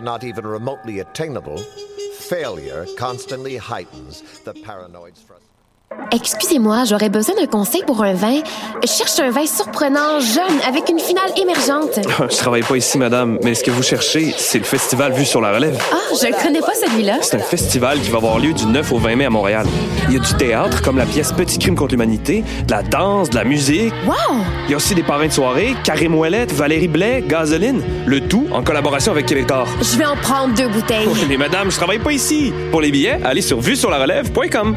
not even remotely attainable, failure constantly heightens the paranoid's frustration. Excusez-moi, j'aurais besoin d'un conseil pour un vin. Je cherche un vin surprenant, jeune, avec une finale émergente. Je travaille pas ici, madame, mais ce que vous cherchez, c'est le festival Vue sur la Relève. Ah, je ne connais pas celui-là. C'est un festival qui va avoir lieu du 9 au 20 mai à Montréal. Il y a du théâtre, comme la pièce Petit crime contre l'humanité, de la danse, de la musique. Wow! Il y a aussi des parrains de soirée, Karim Ouellette, Valérie Blais, Gasoline. Le tout en collaboration avec Québecor. Je vais en prendre deux bouteilles. Mais madame, je travaille pas ici. Pour les billets, allez sur vuesurlarelève.com.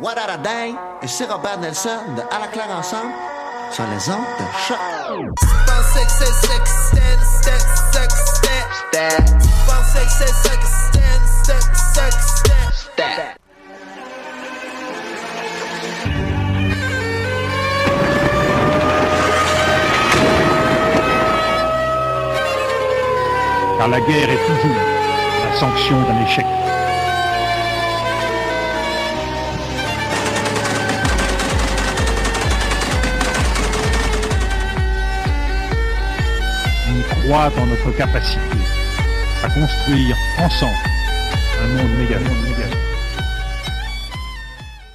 What a day? Et c'est Robert Nelson de À la claire ensemble sur les ondes de choc. Car la guerre est toujours la sanction d'un échec. Croit dans notre capacité à construire ensemble un monde méga, monde méga.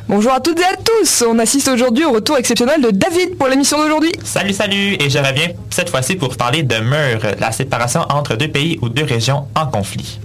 Bonjour à toutes et à tous On assiste aujourd'hui au retour exceptionnel de David pour l'émission d'aujourd'hui. Salut, salut! Et je reviens cette fois-ci pour parler de mur, la séparation entre deux pays ou deux régions en conflit.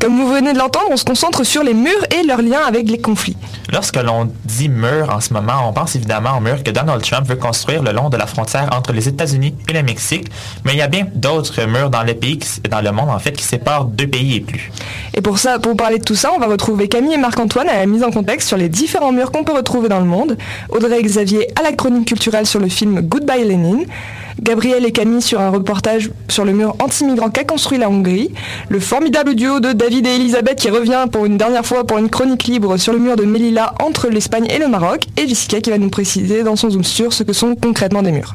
Comme vous venez de l'entendre, on se concentre sur les murs et leurs liens avec les conflits. Lorsque l'on dit mur en ce moment, on pense évidemment au mur que Donald Trump veut construire le long de la frontière entre les États-Unis et le Mexique, mais il y a bien d'autres murs dans le pays, qui- dans le monde en fait, qui séparent deux pays et plus. Et pour ça, pour parler de tout ça, on va retrouver Camille et Marc-Antoine à la mise en contexte sur les différents murs qu'on peut retrouver dans le monde, Audrey et Xavier à la chronique culturelle sur le film Goodbye Lenin, Gabriel et Camille sur un reportage sur le mur anti-migrant qu'a construit la Hongrie, le formidable duo de David et Elisabeth qui revient pour une dernière fois pour une chronique libre sur le mur de Melilla entre l'Espagne et le Maroc, et Jessica qui va nous préciser dans son zoom sur ce que sont concrètement des murs.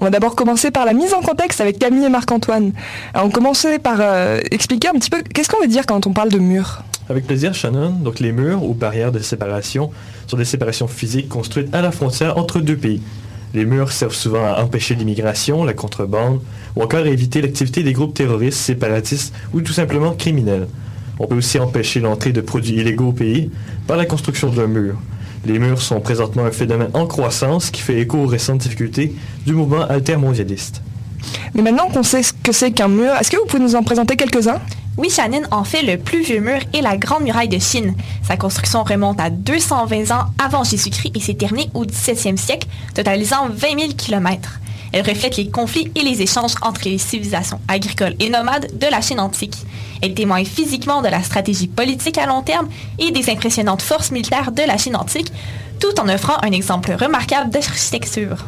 On va d'abord commencer par la mise en contexte avec Camille et Marc-Antoine. On commençait par euh, expliquer un petit peu qu'est-ce qu'on veut dire quand on parle de mur. Avec plaisir, Shannon. Donc, les murs ou barrières de séparation sont des séparations physiques construites à la frontière entre deux pays. Les murs servent souvent à empêcher l'immigration, la contrebande, ou encore à éviter l'activité des groupes terroristes, séparatistes ou tout simplement criminels. On peut aussi empêcher l'entrée de produits illégaux au pays par la construction d'un mur. Les murs sont présentement un phénomène en croissance qui fait écho aux récentes difficultés du mouvement altermondialiste. Mais maintenant qu'on sait ce que c'est qu'un mur, est-ce que vous pouvez nous en présenter quelques-uns? Oui, Shannon, en fait, le plus vieux mur est la Grande Muraille de Chine. Sa construction remonte à 220 ans avant Jésus-Christ et s'est terminée au 17e siècle, totalisant 20 000 km. Elle reflète les conflits et les échanges entre les civilisations agricoles et nomades de la Chine antique. Elle témoigne physiquement de la stratégie politique à long terme et des impressionnantes forces militaires de la Chine antique, tout en offrant un exemple remarquable d'architecture.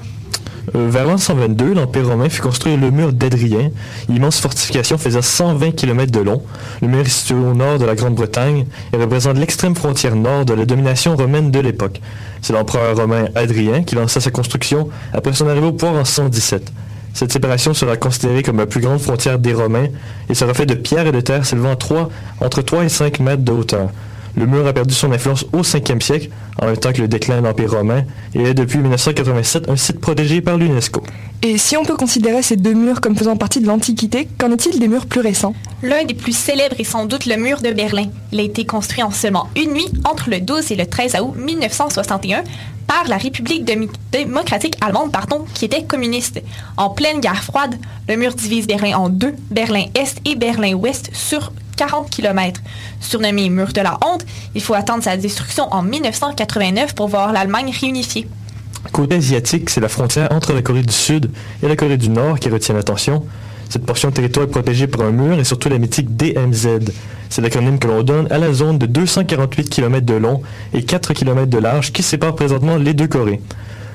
Euh, vers l'an 122, l'Empire romain fit construire le mur d'Adrien, immense fortification faisant 120 km de long. Le mur est situé au nord de la Grande-Bretagne et représente l'extrême frontière nord de la domination romaine de l'époque. C'est l'empereur romain Adrien qui lança sa construction après son arrivée au pouvoir en 117. Cette séparation sera considérée comme la plus grande frontière des Romains et sera faite de pierre et de terre s'élevant entre 3 et 5 mètres de hauteur. Le mur a perdu son influence au 5e siècle, en même temps que le déclin de l'Empire romain, et est depuis 1987 un site protégé par l'UNESCO. Et si on peut considérer ces deux murs comme faisant partie de l'Antiquité, qu'en est-il des murs plus récents? L'un des plus célèbres est sans doute le mur de Berlin. Il a été construit en seulement une nuit entre le 12 et le 13 août 1961 par la République démocratique allemande, pardon, qui était communiste. En pleine guerre froide, le mur divise Berlin en deux, Berlin-Est et Berlin-Ouest, sur 40 km. Surnommé mur de la honte, il faut attendre sa destruction en 1989 pour voir l'Allemagne réunifiée. Côté asiatique, c'est la frontière entre la Corée du Sud et la Corée du Nord qui retient l'attention. Cette portion de territoire est protégée par un mur et surtout la mythique DMZ. C'est l'acronyme que l'on donne à la zone de 248 km de long et 4 km de large qui sépare présentement les deux Corées.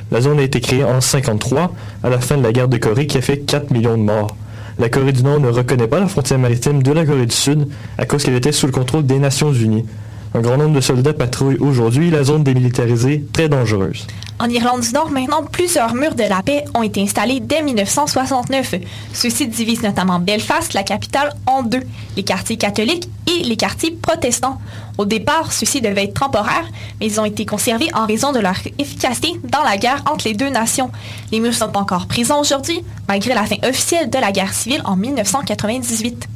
La zone a été créée en 1953, à la fin de la guerre de Corée qui a fait 4 millions de morts. La Corée du Nord ne reconnaît pas la frontière maritime de la Corée du Sud à cause qu'elle était sous le contrôle des Nations Unies. Un grand nombre de soldats patrouillent aujourd'hui la zone démilitarisée très dangereuse. En Irlande du Nord, maintenant, plusieurs murs de la paix ont été installés dès 1969. Ceux-ci divisent notamment Belfast, la capitale, en deux, les quartiers catholiques et les quartiers protestants. Au départ, ceux-ci devaient être temporaires, mais ils ont été conservés en raison de leur efficacité dans la guerre entre les deux nations. Les murs sont encore présents aujourd'hui, malgré la fin officielle de la guerre civile en 1998.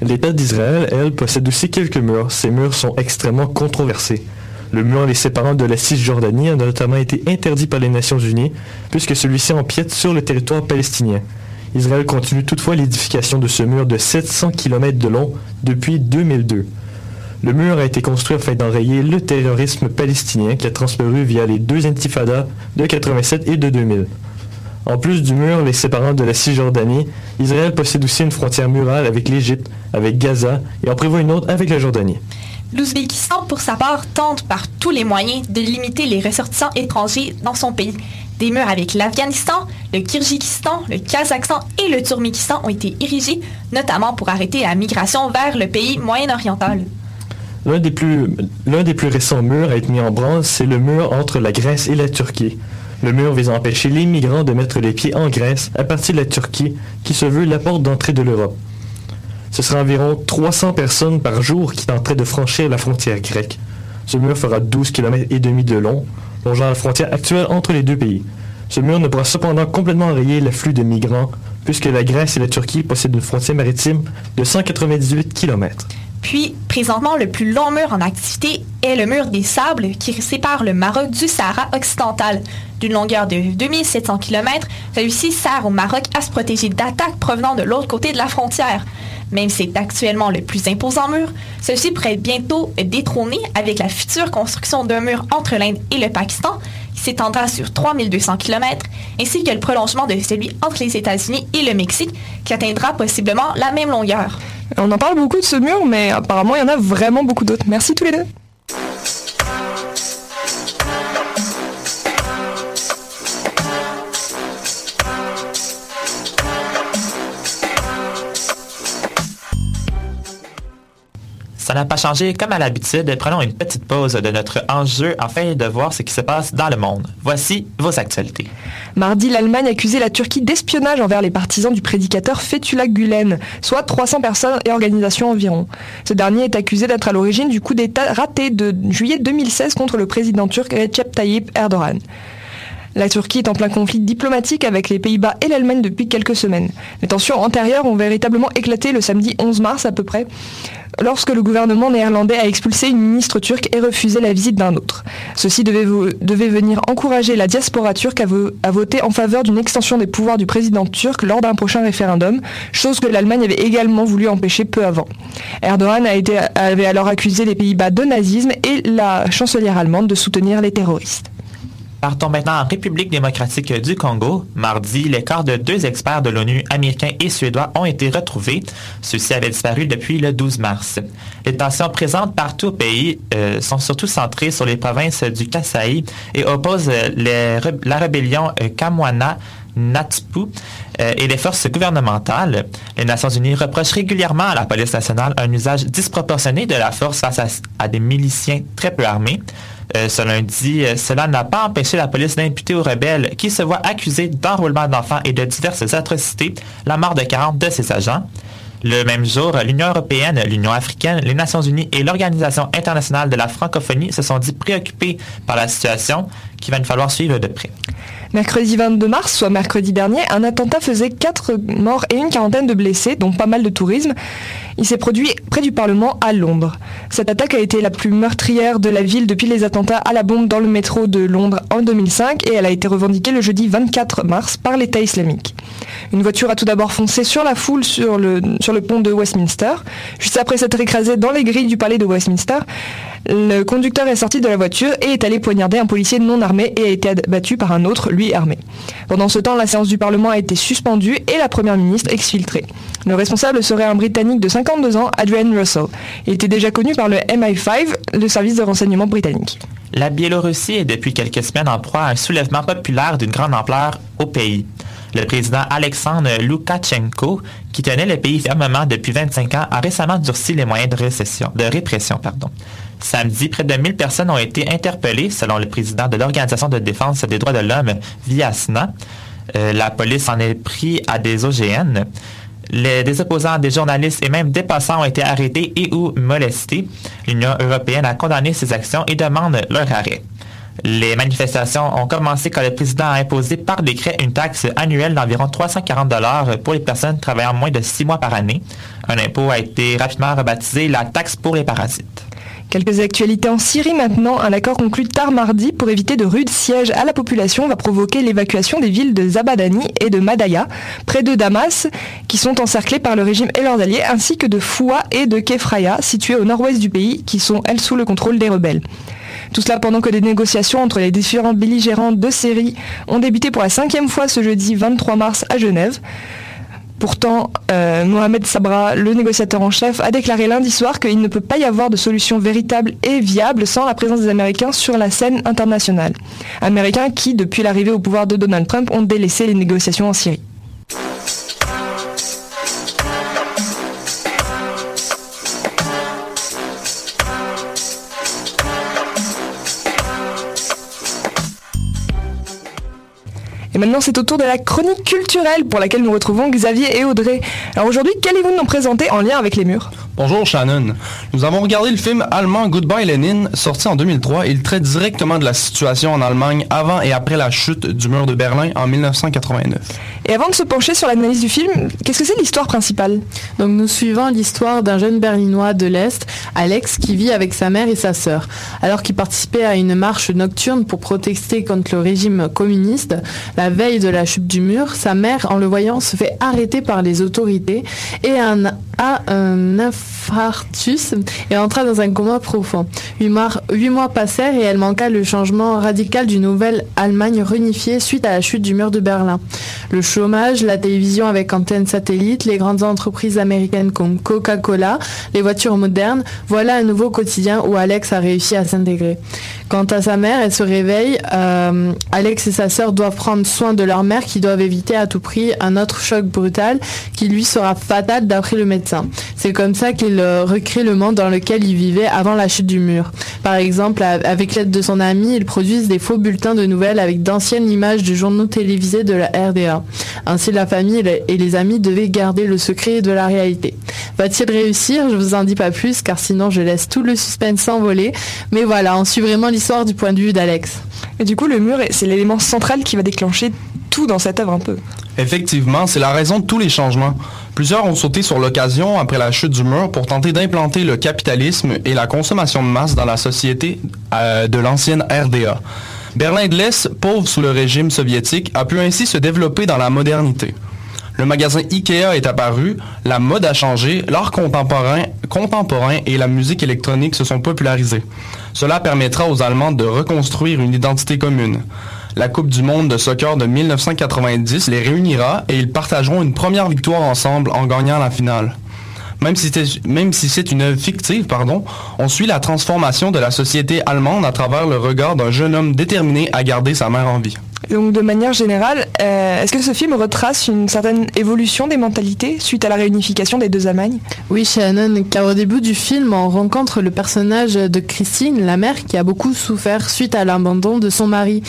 L'État d'Israël, elle, possède aussi quelques murs. Ces murs sont extrêmement controversés. Le mur les séparant de la Cisjordanie a notamment été interdit par les Nations Unies, puisque celui-ci empiète sur le territoire palestinien. Israël continue toutefois l'édification de ce mur de 700 km de long depuis 2002. Le mur a été construit afin d'enrayer le terrorisme palestinien qui a transparu via les deux intifadas de 87 et de 2000. En plus du mur les séparant de la Cisjordanie, Israël possède aussi une frontière murale avec l'Égypte, avec Gaza et en prévoit une autre avec la Jordanie. L'Ouzbékistan, pour sa part, tente par tous les moyens de limiter les ressortissants étrangers dans son pays. Des murs avec l'Afghanistan, le Kyrgyzstan, le Kazakhstan et le Turkménistan ont été érigés, notamment pour arrêter la migration vers le pays moyen-oriental. L'un des, plus, récents murs à être mis en branle, c'est le mur entre la Grèce et la Turquie. Le mur vise à empêcher les migrants de mettre les pieds en Grèce à partir de la Turquie, qui se veut la porte d'entrée de l'Europe ce sera environ 300 personnes par jour qui tenteraient de franchir la frontière grecque. Ce mur fera 12 km et demi de long, longeant la frontière actuelle entre les deux pays. Ce mur ne pourra cependant complètement enrayer l'afflux de migrants, puisque la Grèce et la Turquie possèdent une frontière maritime de 198 km. Puis, présentement, le plus long mur en activité est le mur des Sables qui sépare le Maroc du Sahara occidental. D'une longueur de 2700 km, celui-ci sert au Maroc à se protéger d'attaques provenant de l'autre côté de la frontière. Même si c'est actuellement le plus imposant mur, celui-ci pourrait bientôt détrôner avec la future construction d'un mur entre l'Inde et le Pakistan qui s'étendra sur 3200 km, ainsi que le prolongement de celui entre les États-Unis et le Mexique qui atteindra possiblement la même longueur. On en parle beaucoup de ce mur, mais apparemment il y en a vraiment beaucoup d'autres. Merci tous les deux. Ça n'a pas changé comme à l'habitude. Prenons une petite pause de notre enjeu afin de voir ce qui se passe dans le monde. Voici vos actualités. Mardi, l'Allemagne accusait la Turquie d'espionnage envers les partisans du prédicateur Fethullah Gulen, soit 300 personnes et organisations environ. Ce dernier est accusé d'être à l'origine du coup d'État raté de juillet 2016 contre le président turc Recep Tayyip Erdogan. La Turquie est en plein conflit diplomatique avec les Pays-Bas et l'Allemagne depuis quelques semaines. Les tensions antérieures ont véritablement éclaté le samedi 11 mars à peu près, lorsque le gouvernement néerlandais a expulsé une ministre turque et refusé la visite d'un autre. Ceci devait, venir encourager la diaspora turque à, voter en faveur d'une extension des pouvoirs du président turc lors d'un prochain référendum, chose que l'Allemagne avait également voulu empêcher peu avant. Erdogan avait alors accusé les Pays-Bas de nazisme et la chancelière allemande de soutenir les terroristes. Partons maintenant en République démocratique du Congo. Mardi, les corps de deux experts de l'ONU, américains et suédois, ont été retrouvés. Ceux-ci avaient disparu depuis le 12 mars. Les tensions présentes partout au pays euh, sont surtout centrées sur les provinces du Kasaï et opposent la rébellion euh, Kamwana NATPU euh, et les forces gouvernementales. Les Nations unies reprochent régulièrement à la police nationale un usage disproportionné de la force face à, des miliciens très peu armés. Euh, ce lundi, euh, cela n'a pas empêché la police d'imputer aux rebelles qui se voient accusés d'enrôlement d'enfants et de diverses atrocités la mort de 40 de ses agents. Le même jour, l'Union européenne, l'Union africaine, les Nations unies et l'Organisation internationale de la francophonie se sont dit préoccupés par la situation qu'il va nous falloir suivre de près. Mercredi 22 mars, soit mercredi dernier, un attentat faisait 4 morts et une quarantaine de blessés, dont pas mal de tourisme. Il s'est produit près du Parlement à Londres. Cette attaque a été la plus meurtrière de la ville depuis les attentats à la bombe dans le métro de Londres en 2005 et elle a été revendiquée le jeudi 24 mars par l'État islamique. Une voiture a tout d'abord foncé sur la foule sur le, pont de Westminster. Juste après s'être écrasé dans les grilles du palais de Westminster, le conducteur est sorti de la voiture et est allé poignarder un policier non armé et a été abattu par un autre, lui armé. Pendant ce temps, la séance du Parlement a été suspendue et la Première ministre exfiltrée. Le responsable serait un Britannique de 52 ans, Adrian Russell. Il était déjà connu par le MI5, le service de renseignement britannique. La Biélorussie est depuis quelques semaines en proie à un soulèvement populaire d'une grande ampleur au pays. Le président Alexandre Loukachenko, qui tenait le pays fermement depuis 25 ans, a récemment durci les moyens de, de répression. Pardon. Samedi, près de 1000 personnes ont été interpellées, selon le président de l'Organisation de défense des droits de l'homme, Viasna. Euh, la police en est pris à des OGN. Les, des opposants, des journalistes et même des passants ont été arrêtés et ou molestés. L'Union européenne a condamné ces actions et demande leur arrêt. Les manifestations ont commencé quand le président a imposé par décret une taxe annuelle d'environ 340 dollars pour les personnes travaillant moins de six mois par année. Un impôt a été rapidement rebaptisé la taxe pour les parasites. Quelques actualités en Syrie maintenant. Un accord conclu tard mardi pour éviter de rudes sièges à la population va provoquer l'évacuation des villes de Zabadani et de Madaya, près de Damas, qui sont encerclées par le régime et leurs alliés, ainsi que de Foua et de Kefraya, situées au nord-ouest du pays, qui sont elles sous le contrôle des rebelles. Tout cela pendant que des négociations entre les différents belligérants de Syrie ont débuté pour la cinquième fois ce jeudi 23 mars à Genève. Pourtant, euh, Mohamed Sabra, le négociateur en chef, a déclaré lundi soir qu'il ne peut pas y avoir de solution véritable et viable sans la présence des Américains sur la scène internationale. Américains qui, depuis l'arrivée au pouvoir de Donald Trump, ont délaissé les négociations en Syrie. Et maintenant, c'est au tour de la chronique culturelle pour laquelle nous retrouvons Xavier et Audrey. Alors aujourd'hui, qu'allez-vous nous présenter en lien avec les murs? Bonjour Shannon. Nous avons regardé le film allemand Goodbye Lenin, sorti en 2003. Il traite directement de la situation en Allemagne avant et après la chute du mur de Berlin en 1989. Et avant de se pencher sur l'analyse du film, qu'est-ce que c'est l'histoire principale? Donc nous suivons l'histoire d'un jeune berlinois de l'Est, Alex, qui vit avec sa mère et sa sœur. Alors qu'il participait à une marche nocturne pour protester contre le régime communiste, la veille de la chute du mur, sa mère, en le voyant, se fait arrêter par les autorités et un, a un infarctus et entra dans un coma profond. Huit mois, passèrent et elle manqua le changement radical d'une nouvelle Allemagne réunifiée suite à la chute du mur de Berlin. Le chômage, la télévision avec antenne satellite, les grandes entreprises américaines comme Coca-Cola, les voitures modernes, voilà un nouveau quotidien où Alex a réussi à s'intégrer. Quant à sa mère, elle se réveille. Euh, Alex et sa sœur doivent prendre de leur mère qui doivent éviter à tout prix un autre choc brutal qui lui sera fatal d'après le médecin. C'est comme ça qu'il euh, recrée le monde dans lequel il vivait avant la chute du mur. Par exemple, avec l'aide de son ami, ils produisent des faux bulletins de nouvelles avec d'anciennes images de journaux télévisés de la RDA. Ainsi, la famille et les amis devaient garder le secret de la réalité. Va-t-il réussir? Je vous en dis pas plus car sinon je laisse tout le suspense s'envoler. Mais voilà, on suit vraiment l'histoire du point de vue d'Alex. Et du coup, le mur, c'est l'élément central qui va déclencher tout dans cette œuvre un peu. Effectivement, c'est la raison de tous les changements. Plusieurs ont sauté sur l'occasion après la chute du mur pour tenter d'implanter le capitalisme et la consommation de masse dans la société euh, de l'ancienne RDA. Berlin de l'Est, pauvre sous le régime soviétique, a pu ainsi se développer dans la modernité. Le magasin Ikea est apparu, la mode a changé, l'art contemporain, contemporain et la musique électronique se sont popularisés. Cela permettra aux Allemands de reconstruire une identité commune. La Coupe du monde de soccer de 1990 les réunira et ils partageront une première victoire ensemble en gagnant la finale. Même si, c'est une œuvre fictive, pardon, on suit la transformation de la société allemande à travers le regard d'un jeune homme déterminé à garder sa mère en vie. Donc de manière générale, euh, est-ce que ce film retrace une certaine évolution des mentalités suite à la réunification des deux Allemagnes Oui, Shannon, car au début du film, on rencontre le personnage de Christine, la mère qui a beaucoup souffert suite à l'abandon de son mari.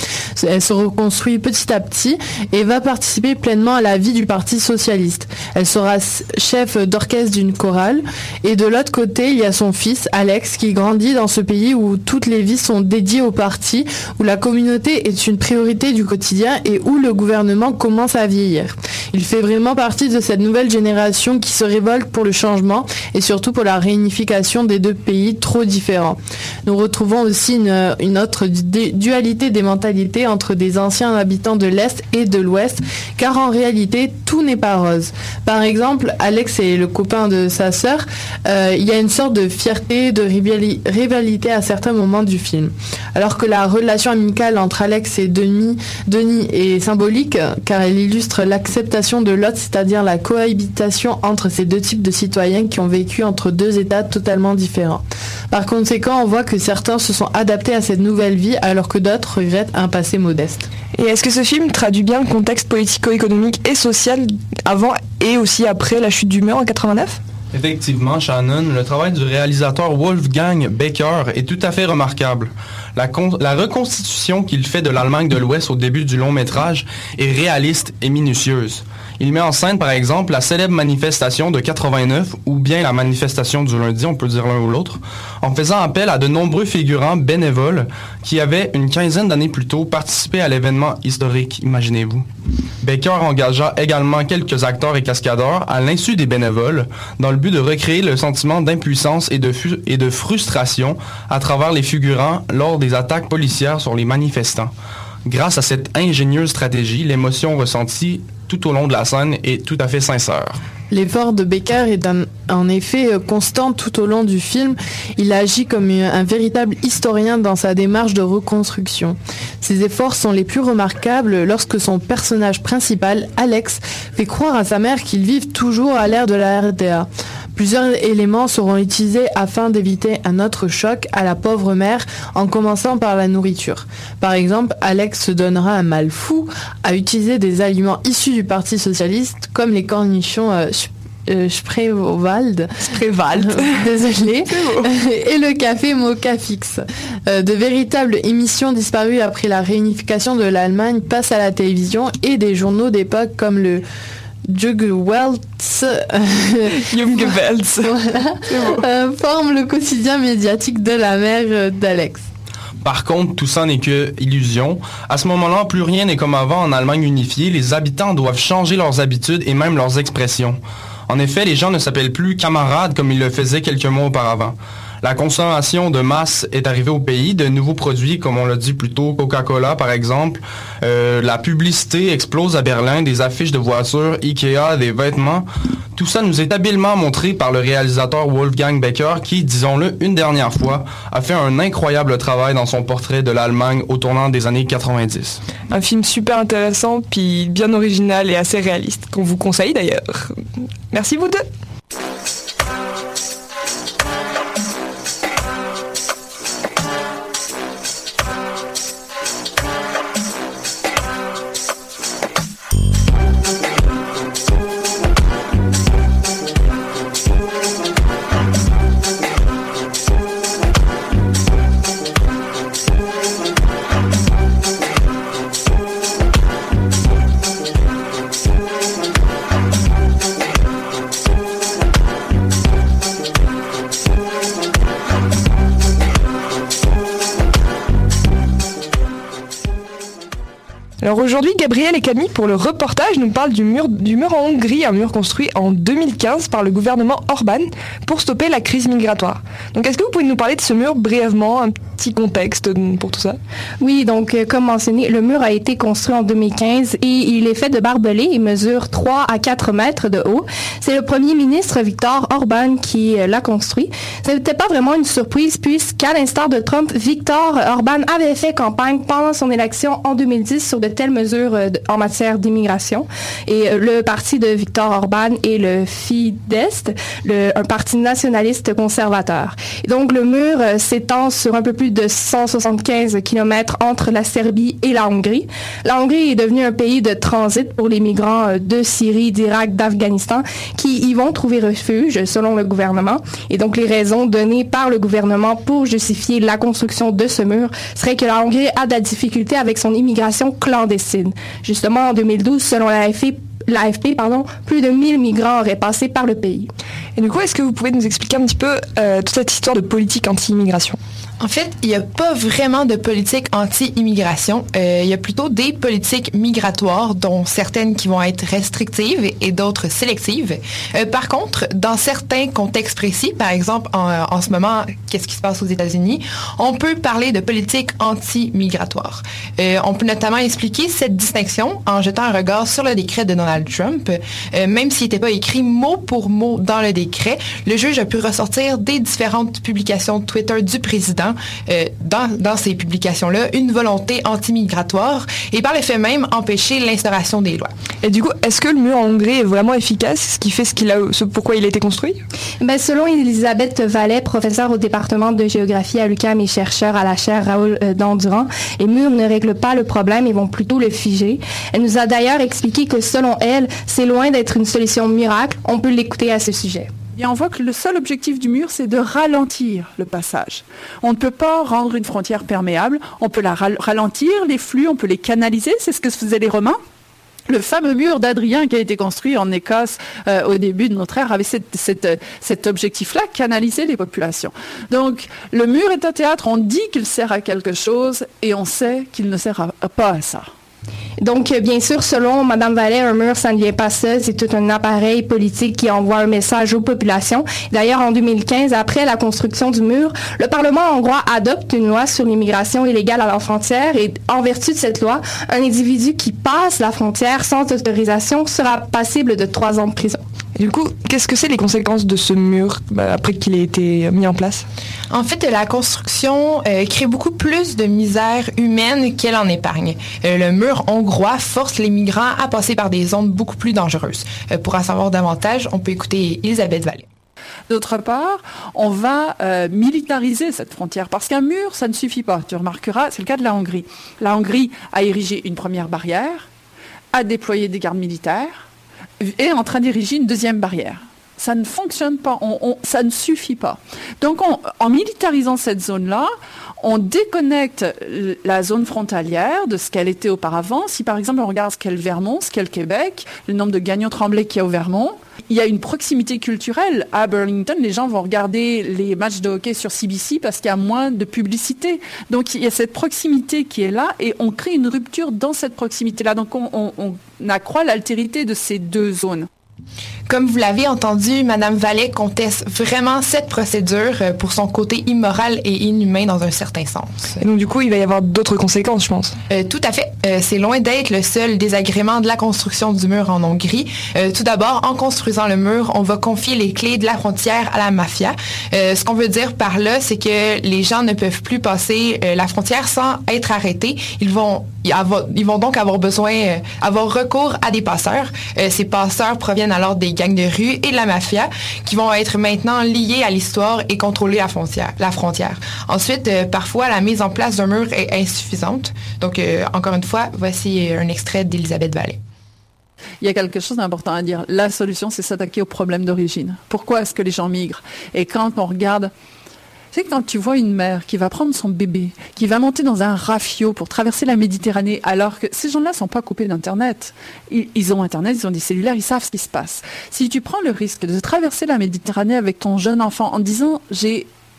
Elle se reconstruit petit à petit et va participer pleinement à la vie du Parti socialiste. Elle sera chef d'orchestre d'une chorale et de l'autre côté, il y a son fils, Alex, qui grandit dans ce pays où toutes les vies sont dédiées au parti, où la communauté est une priorité du quotidien et où le gouvernement commence à vieillir. Il fait vraiment partie de cette nouvelle génération qui se révolte pour le changement et surtout pour la réunification des deux pays trop différents. Nous retrouvons aussi une, une autre dualité des mentalités entre des anciens habitants de l'Est et de l'Ouest, car en réalité, tout n'est pas rose. Par exemple, Alex est le copain de sa sœur. Euh, il y a une sorte de fierté, de rivalité à certains moments du film. Alors que la relation amicale entre Alex et Denis Denis est symbolique car elle illustre l'acceptation de l'autre, c'est-à-dire la cohabitation entre ces deux types de citoyens qui ont vécu entre deux États totalement différents. Par conséquent, on voit que certains se sont adaptés à cette nouvelle vie alors que d'autres regrettent un passé modeste. Et est-ce que ce film traduit bien le contexte politico-économique et social avant et aussi après la chute du mur en 89 Effectivement, Shannon, le travail du réalisateur Wolfgang Becker est tout à fait remarquable. La, la reconstitution qu'il fait de l'Allemagne de l'Ouest au début du long métrage est réaliste et minutieuse. Il met en scène, par exemple, la célèbre manifestation de 89 ou bien la manifestation du lundi, on peut dire l'un ou l'autre, en faisant appel à de nombreux figurants bénévoles qui avaient une quinzaine d'années plus tôt participé à l'événement historique, imaginez-vous. Baker engagea également quelques acteurs et cascadeurs à l'insu des bénévoles dans le but de recréer le sentiment d'impuissance et de, et de frustration à travers les figurants lors des attaques policières sur les manifestants. Grâce à cette ingénieuse stratégie, l'émotion ressentie tout au long de la scène est tout à fait sincère. L'effort de Becker est en effet euh, constant tout au long du film. Il agit comme un véritable historien dans sa démarche de reconstruction. Ses efforts sont les plus remarquables lorsque son personnage principal, Alex, fait croire à sa mère qu'ils vivent toujours à l'ère de la RDA. Plusieurs éléments seront utilisés afin d'éviter un autre choc à la pauvre mère, en commençant par la nourriture. Par exemple, Alex se donnera un mal fou à utiliser des aliments issus du Parti socialiste, comme les cornichons euh, euh Spreewald. Désolé. Et le café Mocha Fix. Euh, de véritables émissions disparues après la réunification de l'Allemagne passent à la télévision et des journaux d'époque comme le Jugwelts euh, forme le quotidien médiatique de la mère d'Alex. Par contre, tout ça n'est que illusion. À ce moment-là, plus rien n'est comme avant en Allemagne unifiée. Les habitants doivent changer leurs habitudes et même leurs expressions. En effet, les gens ne s'appellent plus camarades comme ils le faisaient quelques mois auparavant. La consommation de masse est arrivée au pays. De nouveaux produits, comme on l'a dit plus tôt, Coca-Cola par exemple. Euh, la publicité explose à Berlin, des affiches de voitures, Ikea, des vêtements. Tout ça nous est habilement montré par le réalisateur Wolfgang Becker qui, disons-le une dernière fois, a fait un incroyable travail dans son portrait de l'Allemagne au tournant des années 90. Un film super intéressant, puis bien original et assez réaliste, qu'on vous conseille d'ailleurs. Merci vous deux Aujourd'hui, Gabriel et Camille, pour le reportage, nous parlent du mur, du mur en Hongrie, un mur construit en 2015 par le gouvernement Orban pour stopper la crise migratoire. Donc, est-ce que vous pouvez nous parler de ce mur brièvement, un petit contexte pour tout ça? Oui, donc, euh, comme mentionné, le mur a été construit en 2015 et il est fait de barbelés et mesure 3 à 4 mètres de haut. C'est le premier ministre Victor Orban qui euh, l'a construit. Ce n'était pas vraiment une surprise puisqu'à l'instar de Trump, Victor Orban avait fait campagne pendant son élection en 2010 sur de telles mesures euh, en matière d'immigration. Et le parti de Victor Orban est le Fidesz, le, un parti nationaliste conservateur. Donc le mur s'étend sur un peu plus de 175 km entre la Serbie et la Hongrie. La Hongrie est devenue un pays de transit pour les migrants de Syrie, d'Irak, d'Afghanistan qui y vont trouver refuge selon le gouvernement. Et donc les raisons données par le gouvernement pour justifier la construction de ce mur serait que la Hongrie a de la difficulté avec son immigration clandestine. Justement, en 2012, selon l'AFP, l'AFP, pardon, plus de 1000 migrants auraient passé par le pays. Et du coup, est-ce que vous pouvez nous expliquer un petit peu euh, toute cette histoire de politique anti-immigration? En fait, il n'y a pas vraiment de politique anti-immigration. Euh, il y a plutôt des politiques migratoires, dont certaines qui vont être restrictives et d'autres sélectives. Euh, par contre, dans certains contextes précis, par exemple en, ce moment, qu'est-ce qui se passe aux États-Unis, on peut parler de politique anti-migratoire. On peut notamment expliquer cette distinction en jetant un regard sur le décret de Donald Trump. même s'il n'était pas écrit mot pour mot dans le décret, le juge a pu ressortir des différentes publications Twitter du président euh, dans, ces publications-là une volonté anti-migratoire et par le fait même empêcher l'instauration des lois. Et du coup, est-ce que le mur en Hongrie est vraiment efficace, ce qui fait ce qu'il a, ce pourquoi il a été construit? Ben, Selon Elisabeth Vallet, professeure au département de géographie à l'UQAM et chercheur à la chaire Raoul euh, Dandurand, les murs ne règlent pas le problème, ils vont plutôt le figer. Elle nous a d'ailleurs expliqué que selon elle, c'est loin d'être une solution miracle. On peut l'écouter à ce sujet on voit que le seul objectif du mur, c'est de ralentir le passage. On ne peut pas rendre une frontière perméable, on peut la ralentir, les flux, on peut les canaliser, c'est ce que faisaient les Romains. Le fameux mur d'Adrien qui a été construit en Écosse euh, au début de notre ère avait cet objectif-là, canaliser les populations. Donc le mur est un théâtre, on dit qu'il sert à quelque chose et on sait qu'il ne sert pas à ça. Donc, bien sûr, selon Mme Vallée, un mur, ça ne vient pas seul. C'est tout un appareil politique qui envoie un message aux populations. D'ailleurs, en 2015, après la construction du mur, le Parlement hongrois adopte une loi sur l'immigration illégale à la frontière et en vertu de cette loi, un individu qui passe la frontière sans autorisation sera passible de trois ans de prison. Du coup, qu'est-ce que c'est les conséquences de ce mur bah, après qu'il ait été mis en place? En fait, la construction euh, crée beaucoup plus de misère humaine qu'elle en épargne. Euh, le mur hongrois force les migrants à passer par des zones beaucoup plus dangereuses. Euh, pour en savoir davantage, on peut écouter Elisabeth Vallée. D'autre part, on va militariser cette frontière parce qu'un mur, ça ne suffit pas. Tu remarqueras, c'est le cas de la Hongrie. La Hongrie a érigé une première barrière, a déployé des gardes militaires, est en train d'ériger une deuxième barrière. Ça ne fonctionne pas, ça ne suffit pas. Donc en militarisant cette zone-là, on déconnecte la zone frontalière de ce qu'elle était auparavant. Si par exemple on regarde ce qu'est le Vermont, ce qu'est le Québec, le nombre de gagnants tremblés qu'il y a au Vermont, il y a une proximité culturelle. À Burlington, les gens vont regarder les matchs de hockey sur CBC parce qu'il y a moins de publicité. Donc il y a cette proximité qui est là et on crée une rupture dans cette proximité-là. Donc on, accroît l'altérité de ces deux zones. Comme vous l'avez entendu, Madame Vallée conteste vraiment cette procédure euh, pour son côté immoral et inhumain dans un certain sens. Et donc du coup, il va y avoir d'autres conséquences, je pense. Euh, tout à fait. Euh, c'est loin d'être le seul désagrément de la construction du mur en Hongrie. tout d'abord, en construisant le mur, on va confier les clés de la frontière à la mafia. ce qu'on veut dire par là, c'est que les gens ne peuvent plus passer la frontière sans être arrêtés. Ils vont, ils vont donc avoir besoin, avoir recours à des passeurs. ces passeurs proviennent alors des gangs de rue et de la mafia qui vont être maintenant liés à l'histoire et contrôler la frontière. La frontière. Ensuite, euh, parfois, la mise en place d'un mur est insuffisante. Donc, euh, encore une fois, voici un extrait d'Elisabeth Vallée. Il y a quelque chose d'important à dire. La solution, c'est s'attaquer au problème d'origine. Pourquoi est-ce que les gens migrent? Et quand on regarde c'est quand tu vois une mère qui va prendre son bébé, qui va monter dans un rafio pour traverser la Méditerranée, alors que ces gens-là ne sont pas coupés d'Internet. Ils, ont Internet, ils ont des cellulaires, ils savent ce qui se passe. Si tu prends le risque de traverser la Méditerranée avec ton jeune enfant en disant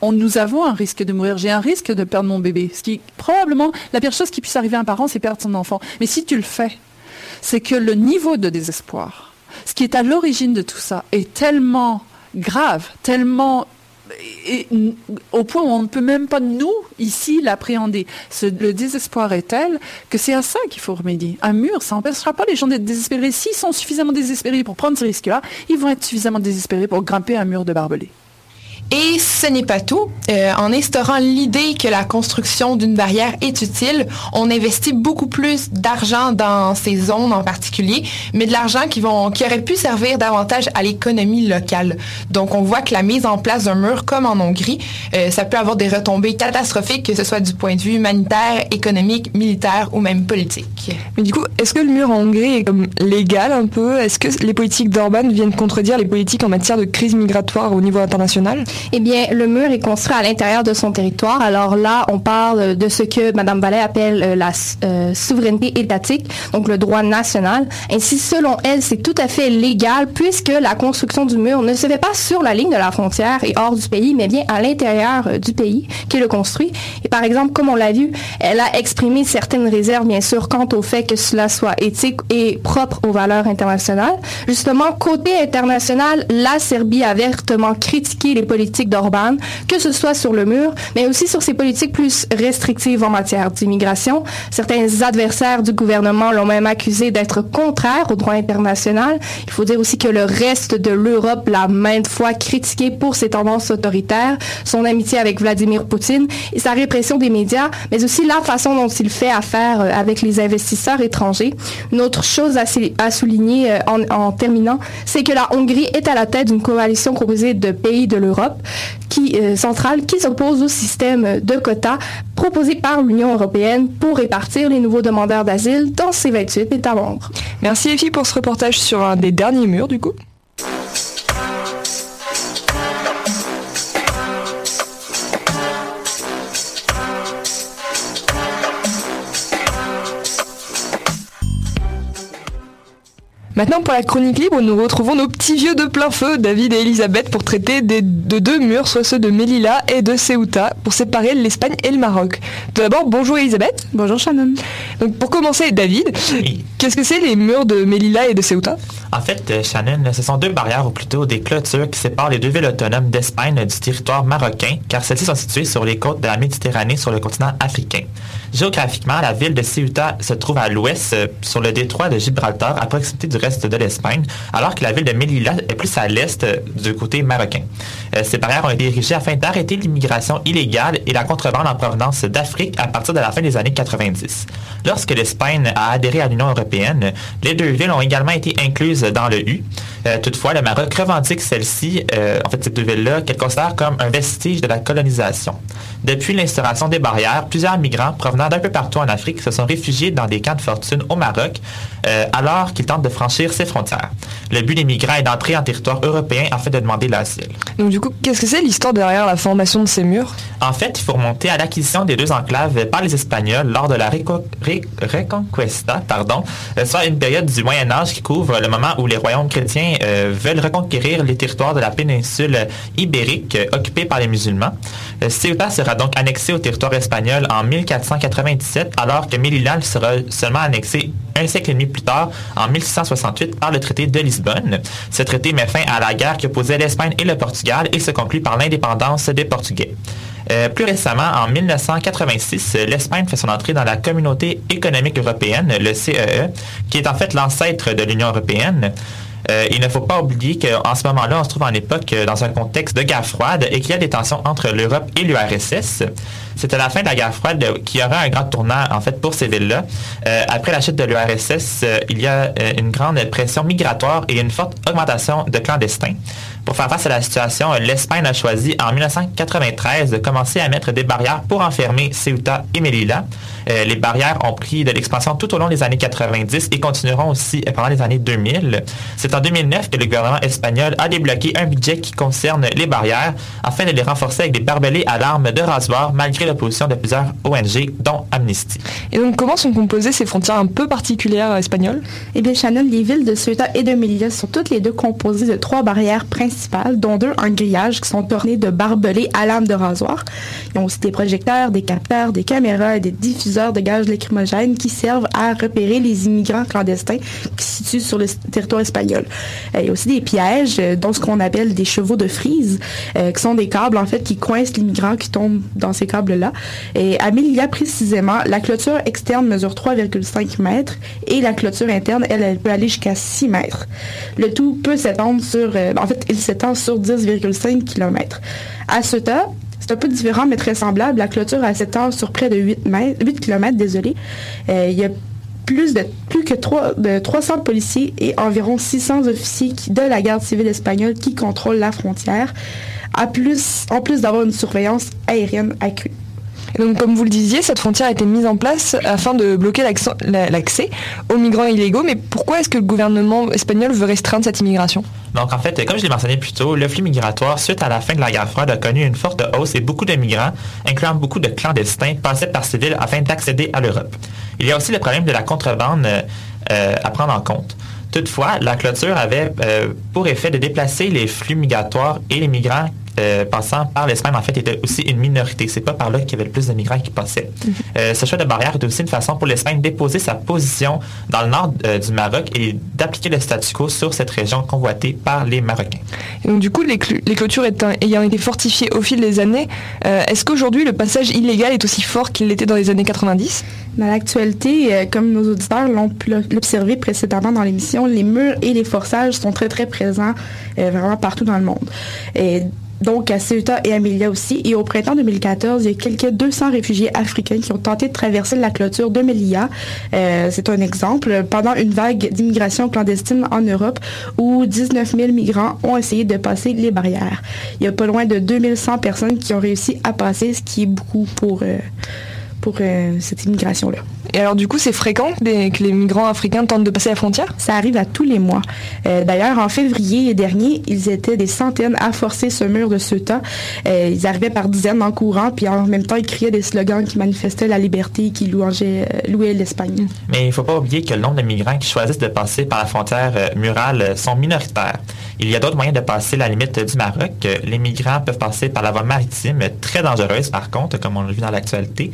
on, nous avons un risque de mourir, j'ai un risque de perdre mon bébé. Ce qui, probablement, la pire chose qui puisse arriver à un parent, c'est perdre son enfant. Mais si tu le fais, c'est que le niveau de désespoir, ce qui est à l'origine de tout ça, est tellement grave, tellement et, au point où on ne peut même pas, nous, ici, l'appréhender. Le désespoir est tel que c'est à ça qu'il faut remédier. Un mur, ça n'empêchera pas les gens d'être désespérés. S'ils sont suffisamment désespérés pour prendre ce risque-là, ils vont être suffisamment désespérés pour grimper un mur de barbelés. Et ce n'est pas tout. Euh, en instaurant l'idée que la construction d'une barrière est utile, on investit beaucoup plus d'argent dans ces zones en particulier, mais de l'argent qui, qui aurait pu servir davantage à l'économie locale. Donc on voit que la mise en place d'un mur comme en Hongrie, euh, ça peut avoir des retombées catastrophiques, que ce soit du point de vue humanitaire, économique, militaire ou même politique. Mais du coup, est-ce que le mur en Hongrie est comme légal un peu? Est-ce que les politiques d'Orban viennent contredire les politiques en matière de crise migratoire au niveau international? Eh bien, le mur est construit à l'intérieur de son territoire. Alors là, on parle de ce que Mme Vallet appelle euh, la euh, souveraineté étatique, donc le droit national. Ainsi, selon elle, c'est tout à fait légal puisque la construction du mur ne se fait pas sur la ligne de la frontière et hors du pays, mais bien à l'intérieur euh, du pays qui le construit. Et par exemple, comme on l'a vu, elle a exprimé certaines réserves, bien sûr, quant au fait que cela soit éthique et propre aux valeurs internationales. Justement, côté international, la Serbie a vertement critiqué les politiques d'Orban, que ce soit sur le mur, mais aussi sur ses politiques plus restrictives en matière d'immigration. Certains adversaires du gouvernement l'ont même accusé d'être contraire au droit international. Il faut dire aussi que le reste de l'Europe l'a maintes fois critiqué pour ses tendances autoritaires, son amitié avec Vladimir Poutine et sa répression des médias, mais aussi la façon dont il fait affaire euh, avec les investisseurs étrangers. Une autre chose à, souligner euh, en terminant, c'est que la Hongrie est à la tête d'une coalition composée de pays de l'Europe qui, euh, qui s'oppose au système de quotas proposé par l'Union européenne pour répartir les nouveaux demandeurs d'asile dans ses 28 États membres. Merci Effie pour ce reportage sur un des derniers murs du coup. Maintenant, pour la chronique libre, nous retrouvons nos petits vieux de plein feu, David et Elisabeth, pour traiter des, de deux murs, soit ceux de Melilla et de Ceuta, pour séparer l'Espagne et le Maroc. Tout d'abord, bonjour Elisabeth. Bonjour Shannon. Donc, pour commencer, David, qu'est-ce que c'est les murs de Melilla et de Ceuta? En fait, euh, Shannon, ce sont deux barrières, ou plutôt des clôtures, qui séparent les deux villes autonomes d'Espagne du territoire marocain, car celles-ci sont situées sur les côtes de la Méditerranée sur le continent africain. Géographiquement, la ville de Ceuta se trouve à l'ouest, euh, sur le détroit de Gibraltar, à proximité du reste de l'Espagne, alors que la ville de Melilla est plus à l'est euh, du côté marocain. Euh, ces barrières ont été érigées afin d'arrêter l'immigration illégale et la contrebande en provenance d'Afrique à partir de la fin des années 90. Lorsque l'Espagne a adhéré à l'Union européenne, les deux villes ont également été incluses dans le U. toutefois, le Maroc revendique celle-ci, en fait ces deux villes-là, qu'elle considère comme un vestige de la colonisation. Depuis l'instauration des barrières, plusieurs migrants provenant d'un peu partout en Afrique se sont réfugiés dans des camps de fortune au Maroc, alors qu'ils tentent de franchir ses frontières. Le but des migrants est d'entrer en territoire européen afin de demander l'asile. Donc du coup, qu'est-ce que c'est l'histoire derrière la formation de ces murs? En fait, il faut remonter à l'acquisition des deux enclaves par les Espagnols lors de la Reconquista, pardon, euh, soit une période du Moyen Âge qui couvre le moment où les royaumes chrétiens euh, veulent reconquérir les territoires de la péninsule ibérique euh, occupés par les musulmans. Ceuta sera donc annexé au territoire espagnol en 1497, alors que Melilla sera seulement annexé un siècle et demi plus tard, en 1668, par le traité de Lisbonne. Ce traité met fin à la guerre qui opposait l'Espagne et le Portugal et se conclut par l'indépendance des Portugais. Euh, plus récemment, en 1986, l'Espagne fait son entrée dans la Communauté économique européenne, le CEE, qui est en fait l'ancêtre de l'Union européenne. Euh, il ne faut pas oublier qu'en ce moment-là, on se trouve en époque euh, dans un contexte de guerre froide et qu'il y a des tensions entre l'Europe et l'URSS. C'était la fin de la guerre froide qui aurait un grand tournant en fait pour ces villes-là. Euh, après la chute de l'URSS, il y a une grande pression migratoire et une forte augmentation de clandestins. Pour faire face à la situation, l'Espagne a choisi en 1993 de commencer à mettre des barrières pour enfermer Ceuta et Melilla. Les barrières ont pris de l'expansion tout au long des années 90 et continueront aussi pendant les années 2000. C'est en 2009 que le gouvernement espagnol a débloqué un budget qui concerne les barrières afin de les renforcer avec des barbelés à l'arme de rasoir malgré l'opposition de plusieurs ONG, dont Amnesty. Et donc, comment sont composées ces frontières un peu particulières espagnoles? Eh bien, Shannon, les villes de Ceuta et de Melilla sont toutes les deux composées de trois barrières principales, dont deux un grillage qui sont ornés de barbelés à l'arme de rasoir. Ils ont aussi des projecteurs, des capteurs, des caméras et des diffuseurs de gaz lacrymogènes qui servent à repérer les immigrants clandestins qui se situent sur le territoire espagnol. Euh, il y a aussi des pièges, euh, dont ce qu'on appelle des chevaux de frise, euh, qui sont des câbles en fait qui coincent les migrants qui tombent dans ces câbles-là. Et à Melilla précisément. La clôture externe mesure 3,5 mètres et la clôture interne, elle, peut aller jusqu'à 6 mètres. Le tout peut s'étendre sur, en fait, il s'étend sur 10,5 km. À Ceuta, c'est un peu différent, mais très semblable. La clôture elle s'étend sur près de 8, mètres, 8 km, désolé. Euh, il y a plus, de, plus que 3, de 300 policiers et environ 600 officiers de la garde civile espagnole qui contrôlent la frontière, à en plus d'avoir une surveillance aérienne accrue. Donc, comme vous le disiez, cette frontière a été mise en place afin de bloquer l'accès la- l'accès aux migrants illégaux. Mais pourquoi est-ce que le gouvernement espagnol veut restreindre cette immigration? Donc, en fait, comme je l'ai mentionné plus tôt, le flux migratoire, suite à la fin de la guerre froide, a connu une forte hausse et beaucoup de migrants, incluant beaucoup de clandestins, passaient par ces villes afin d'accéder à l'Europe. Il y a aussi le problème de la contrebande euh, à prendre en compte. Toutefois, la clôture avait euh, pour effet de déplacer les flux migratoires et les migrants euh, passant par l'Espagne, en fait, étaient aussi une minorité. C'est pas par là qu'il y avait le plus de migrants qui passaient. Euh, ce choix de barrière est aussi une façon pour l'Espagne d'époser sa position dans le nord euh, du Maroc et d'appliquer le statu quo sur cette région convoitée par les Marocains. Et donc, du coup, les, clôtures étant- ayant été fortifiées au fil des années, euh, est-ce qu'aujourd'hui le passage illégal est aussi fort qu'il l'était dans les années 90 Dans l'actualité, comme nos auditeurs l'ont pu l'observer précédemment dans l'émission, les murs et les forçages sont très très présents euh, vraiment partout dans le monde. Et donc à Ceuta et à Melilla aussi. Et au printemps 2014, il y a quelques 200 réfugiés africains qui ont tenté de traverser la clôture de Melilla. Euh, C'est un exemple. Pendant une vague d'immigration clandestine en Europe où 19 000 migrants ont essayé de passer les barrières. Il y a pas loin de 2100 personnes qui ont réussi à passer, ce qui est beaucoup pour, euh, pour euh, cette immigration-là. Et alors, du coup, c'est fréquent des- que les migrants africains tentent de passer la frontière? Ça arrive à tous les mois. Euh, D'ailleurs, en février dernier, ils étaient des centaines à forcer ce mur de Ceuta. Euh, ils arrivaient par dizaines en courant, puis en même temps, ils criaient des slogans qui manifestaient la liberté et qui louangeaient, euh, louaient l'Espagne. Mais il ne faut pas oublier que le nombre de migrants qui choisissent de passer par la frontière euh, murale sont minoritaires. Il y a d'autres moyens de passer la limite du Maroc. Les migrants peuvent passer par la voie maritime, très dangereuse par contre, comme on l'a vu dans l'actualité.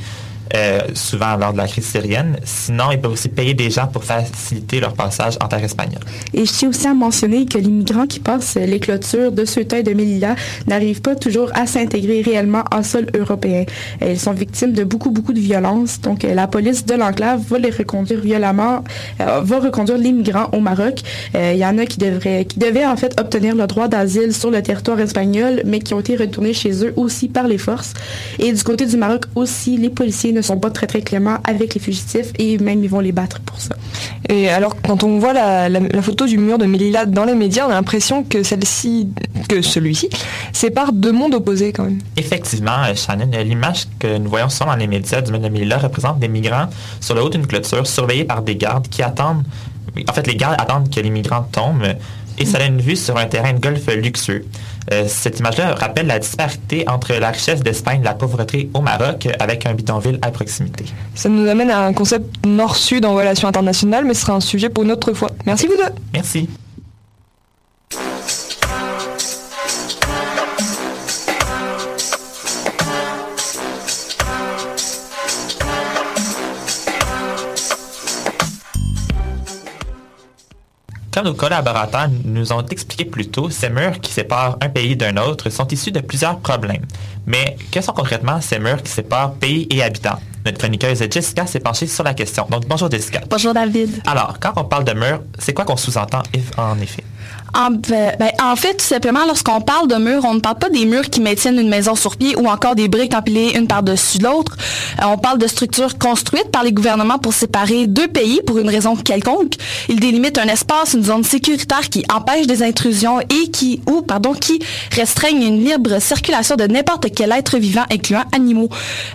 Euh, souvent lors de la crise syrienne. Sinon, ils peuvent aussi payer des gens pour faciliter leur passage en terre espagnole. Et je tiens aussi à mentionner que les migrants qui passent les clôtures de Ceuta et de Melilla n'arrivent pas toujours à s'intégrer réellement en sol européen. Ils sont victimes de beaucoup, beaucoup de violences. Donc, euh, la police de l'enclave va les reconduire violemment, euh, va reconduire les migrants au Maroc. Il y en a qui devraient, devaient en fait obtenir le droit d'asile sur le territoire espagnol, mais qui ont été retournés chez eux aussi par les forces. Et du côté du Maroc aussi, les policiers ne sont pas très, très cléments avec les fugitifs et même ils vont les battre pour ça. Et alors, quand on voit la, la- la photo du mur de Melilla dans les médias, on a l'impression que celle-ci, que celui-ci, sépare deux mondes opposés quand même. Effectivement, euh, Shannon, euh, l'image que nous voyons souvent dans les médias du de Melilla représente des migrants sur le haut d'une clôture, surveillés par des gardes qui attendent, en fait, les gardes attendent que les migrants tombent, euh, et ça a une vue sur un terrain de golf luxueux. Euh, cette image-là rappelle la disparité entre la richesse d'Espagne et la pauvreté au Maroc, avec un bidonville à proximité. Ça nous amène à un concept nord-sud en relations internationales, mais ce sera un sujet pour une autre fois. Merci vous deux. Merci. Nos collaborateurs nous ont expliqué plus tôt, ces murs qui séparent un pays d'un autre sont issus de plusieurs problèmes. Mais que sont concrètement ces murs qui séparent pays et habitants? Notre chroniqueuse Jessica s'est penchée sur la question. Donc bonjour Jessica. Bonjour David. Alors, quand on parle de murs, c'est quoi qu'on sous-entend en effet? En, ben, ben, en fait, tout simplement, lorsqu'on parle de murs, on ne parle pas des murs qui maintiennent une maison sur pied ou encore des briques empilées une par-dessus l'autre. Euh, on parle de structures construites par les gouvernements pour séparer deux pays pour une raison quelconque. Ils délimitent un espace, une zone sécuritaire qui empêche des intrusions et qui, ou, pardon, qui restreignent une libre circulation de n'importe quel être vivant, incluant animaux.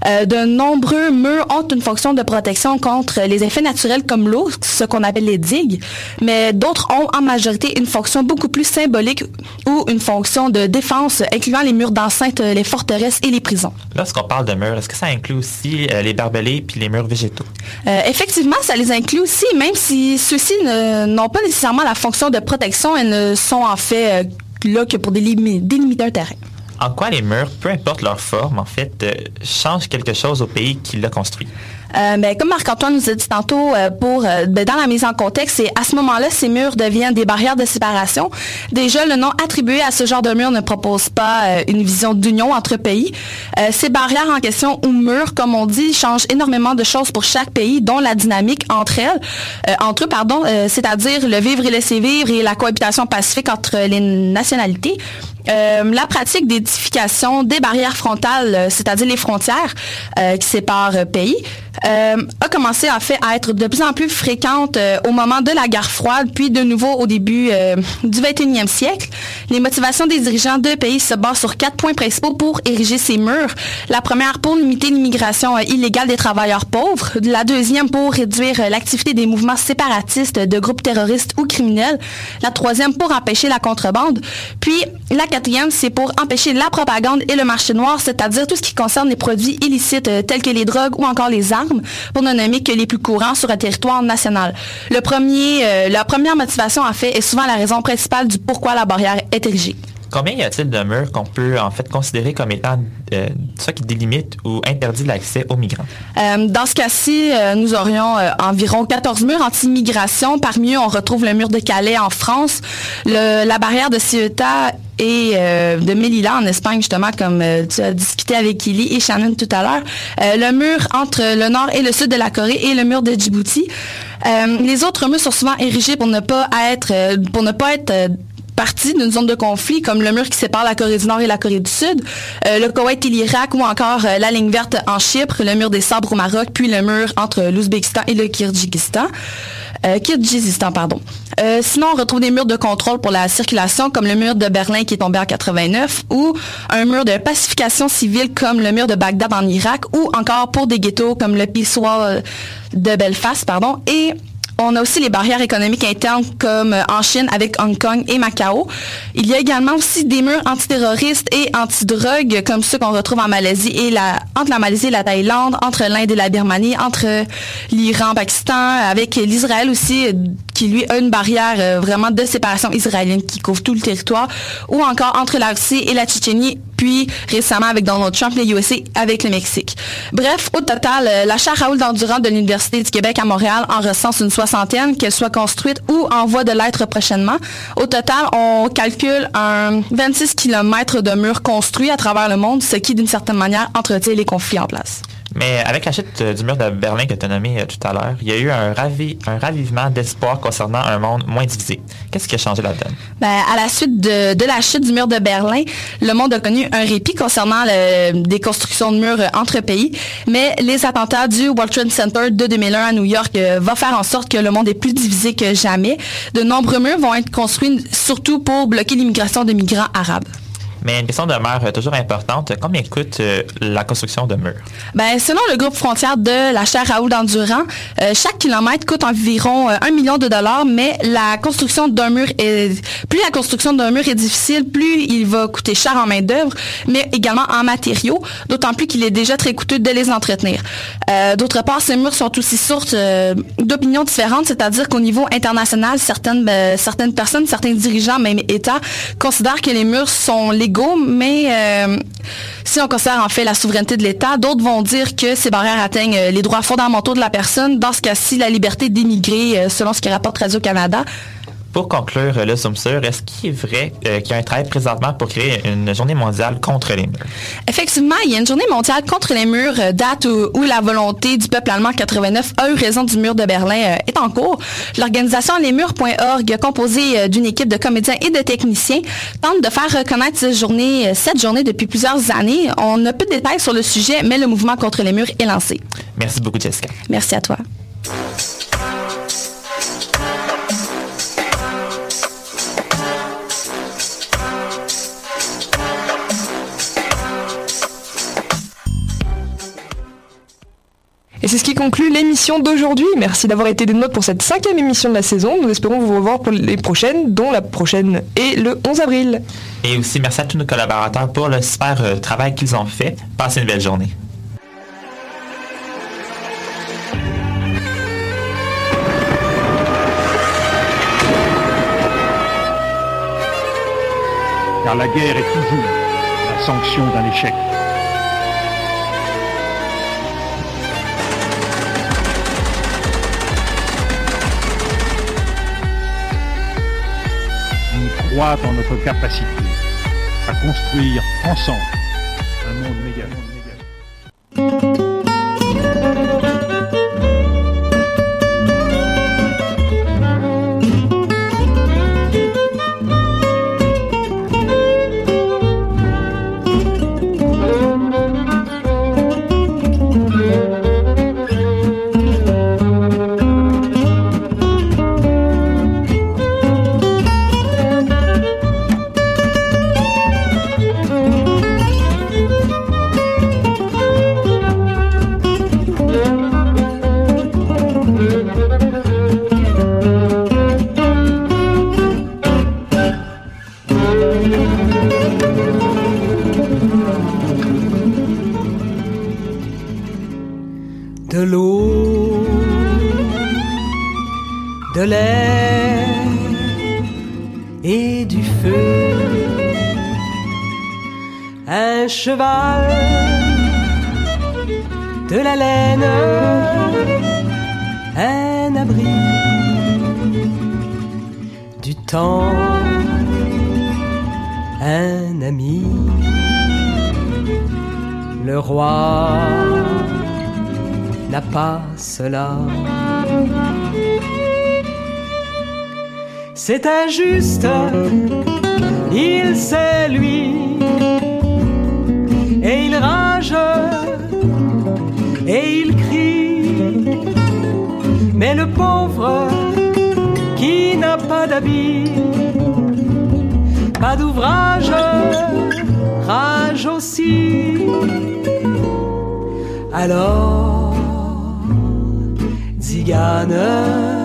Euh, de nombreux murs ont une fonction de protection contre les effets naturels comme l'eau, ce qu'on appelle les digues, mais d'autres ont en majorité une fonction beaucoup plus symbolique ou une fonction de défense, incluant les murs d'enceinte, les forteresses et les prisons. Lorsqu'on parle de murs, est-ce que ça inclut aussi euh, les barbelés puis les murs végétaux? Euh, effectivement, ça les inclut aussi, même si ceux-ci n'ont pas nécessairement la fonction de protection et ne sont en fait euh, là que pour délimi- délimiter un terrain. En quoi les murs, peu importe leur forme, en fait, euh, changent quelque chose au pays qui l'a construit? Euh, ben, comme Marc-Antoine nous a dit tantôt, euh, pour, euh, ben, dans la mise en contexte, c'est à ce moment-là, ces murs deviennent des barrières de séparation. Déjà, le nom attribué à ce genre de mur ne propose pas euh, une vision d'union entre pays. Euh, ces barrières en question ou murs, comme on dit, changent énormément de choses pour chaque pays, dont la dynamique entre elles, euh, entre eux, pardon, c'est-à-dire le vivre et laisser vivre et la cohabitation pacifique entre les nationalités. Euh, la pratique d'édification des barrières frontales, c'est-à-dire les frontières euh, qui séparent pays, euh, a commencé en fait à être de plus en plus fréquente euh, au moment de la guerre froide, puis de nouveau au début euh, du 21e siècle. Les motivations des dirigeants de pays se basent sur quatre points principaux pour ériger ces murs. La première pour limiter l'immigration illégale des travailleurs pauvres. La deuxième pour réduire l'activité des mouvements séparatistes de groupes terroristes ou criminels. La troisième pour empêcher la contrebande. Puis la quatrième, c'est pour empêcher la propagande et le marché noir, c'est-à-dire tout ce qui concerne les produits illicites tels que les drogues ou encore les armes, pour ne nommer que les plus courants sur un territoire national. Euh, la première motivation, en fait, est souvent la raison principale du pourquoi la barrière est érigée. Combien y a-t-il de murs qu'on peut en fait considérer comme étant euh, ça qui délimite ou interdit l'accès aux migrants? Euh, dans ce cas-ci, euh, nous aurions euh, environ 14 murs anti-immigration. Parmi eux, on retrouve le mur de Calais en France, la barrière de Ceuta et de Melilla en Espagne, justement, comme tu as discuté avec Illy et Shannon tout à l'heure. Le mur entre le nord et le sud de la Corée et le mur de Djibouti. Les autres murs sont souvent érigés pour ne pas être, pour ne pas être partie d'une zone de conflit, comme le mur qui sépare la Corée du Nord et la Corée du Sud, euh, le Koweït et l'Irak, ou encore euh, la ligne verte en Chypre, le mur des sabres au Maroc, puis le mur entre l'Ouzbékistan et le Kyrgyzstan. Euh, Kyrgyzstan, pardon. Sinon, on retrouve des murs de contrôle pour la circulation, comme le mur de Berlin qui est tombé en 89, ou un mur de pacification civile comme le mur de Bagdad en Irak, ou encore pour des ghettos comme le Peace de Belfast, pardon, et on a aussi les barrières économiques internes comme euh, en Chine avec Hong Kong et Macao. Il y a également aussi des murs antiterroristes et antidrogues comme ceux qu'on retrouve en Malaisie et entre la Malaisie et la Thaïlande, entre l'Inde et la Birmanie, entre l'Iran, Pakistan, avec l'Israël aussi euh, qui lui a une barrière euh, vraiment de séparation israélienne qui couvre tout le territoire, ou encore entre la Russie et la Tchétchénie, puis récemment avec Donald Trump, les USA avec le Mexique. Bref, au total, euh, la chaire Raoul d'Endurant de l'Université du Québec à Montréal en recense une soixantaine, qu'elle soit construite ou en voie de l'être prochainement. Au total, on calcule un 26 km de murs construits à travers le monde, ce qui, d'une certaine manière, entretient les conflits en place. Mais avec la chute euh, du mur de Berlin que tu as nommé euh, tout à l'heure, il y a eu un, ravi- un ravivement d'espoir concernant un monde moins divisé. Qu'est-ce qui a changé la donne? Ben, à la suite de, la chute du mur de Berlin, le monde a connu un répit concernant le- des constructions de murs euh, entre pays, mais les attentats du World Trade Center de 2001 à New York va faire en sorte que le monde est plus divisé que jamais. De nombreux murs vont être construits surtout pour bloquer l'immigration de migrants arabes. Mais une question demeure euh, toujours importante. Combien coûte euh, la construction de murs? Ben, selon le groupe frontière de la chaire Raoul d'Endurant, euh, chaque kilomètre coûte environ euh, 1 million de dollars, mais la construction d'un mur est, plus la construction d'un mur est difficile, plus il va coûter cher en main d'œuvre, mais également en matériaux, d'autant plus qu'il est déjà très coûteux de les entretenir. Euh, D'autre part, ces murs sont aussi source euh, d'opinions différentes, c'est-à-dire qu'au niveau international, certaines, euh, certaines personnes, certains dirigeants, même États, considèrent que les murs sont légaux, mais euh, si on considère en fait la souveraineté de l'État, d'autres vont dire que ces barrières atteignent euh, les droits fondamentaux de la personne, dans ce cas-ci, la liberté d'émigrer, euh, selon ce qui rapporte Radio-Canada. Pour conclure euh, le sur, est-ce qu'il est vrai euh, qu'il y a un travail présentement pour créer une journée mondiale contre les murs? Effectivement, il y a une journée mondiale contre les murs, euh, date où, où la volonté du peuple allemand 89 a eu raison du mur de Berlin euh, est en cours. L'organisation lesmurs.org, composée d'une équipe de comédiens et de techniciens, tente de faire reconnaître cette journée, cette journée depuis plusieurs années. On n'a peu de détails sur le sujet, mais le mouvement contre les murs est lancé. Merci beaucoup, Jessica. Merci à toi. C'est ce qui conclut l'émission d'aujourd'hui. Merci d'avoir été des nôtres pour cette cinquième émission de la saison. Nous espérons vous revoir pour les prochaines, dont la prochaine est le 11 avril. Et aussi, merci à tous nos collaborateurs pour le super euh, travail qu'ils ont fait. Passez une belle journée. Car la guerre est toujours la sanction d'un échec. Croit en notre capacité à construire ensemble un monde méga. C'est injuste, il sait lui, et il rage, et il crie, mais le pauvre qui n'a pas d'habit, pas d'ouvrage, rage aussi. Alors, Zigane,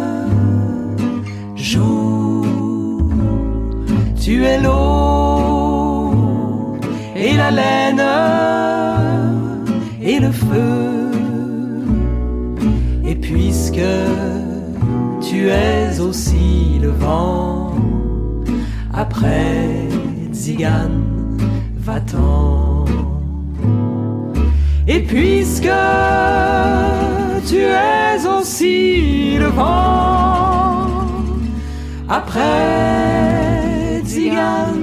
tu es l'eau et la laine et le feu. Et puisque tu es aussi le vent, après Zigane, va-t'en. Et puisque tu es aussi le vent, après Zigane,